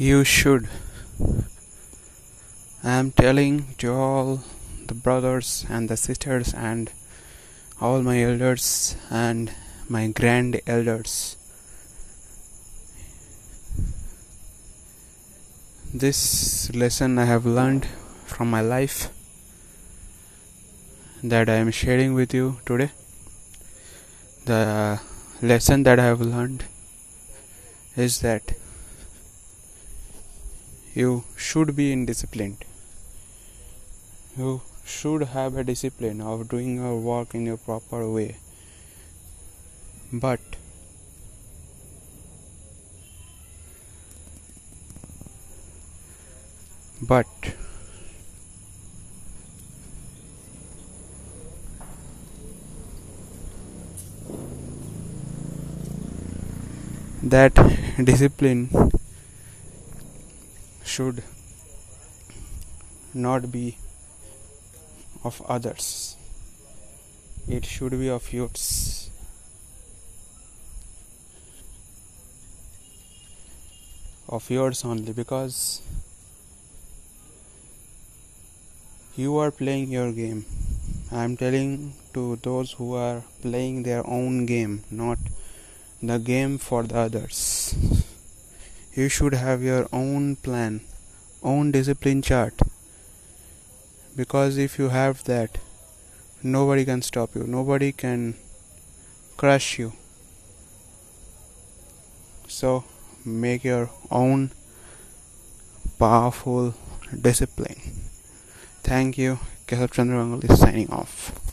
You should. I am telling to all the brothers and the sisters and all my elders and my grand elders. This lesson I have learned from my life that I am sharing with you today. The lesson that I have learned is that you should be indisciplined. You should have a discipline of doing your work in a proper way. But but that discipline should not be of others. It should be of yours. Of yours only because you are playing your game. I am telling to those who are playing their own game not the game for the others. You should have your own plan, own discipline chart. Because if you have that, nobody can stop you, nobody can crush you. So make your own powerful discipline. Thank you. Keshav Chandra is signing off.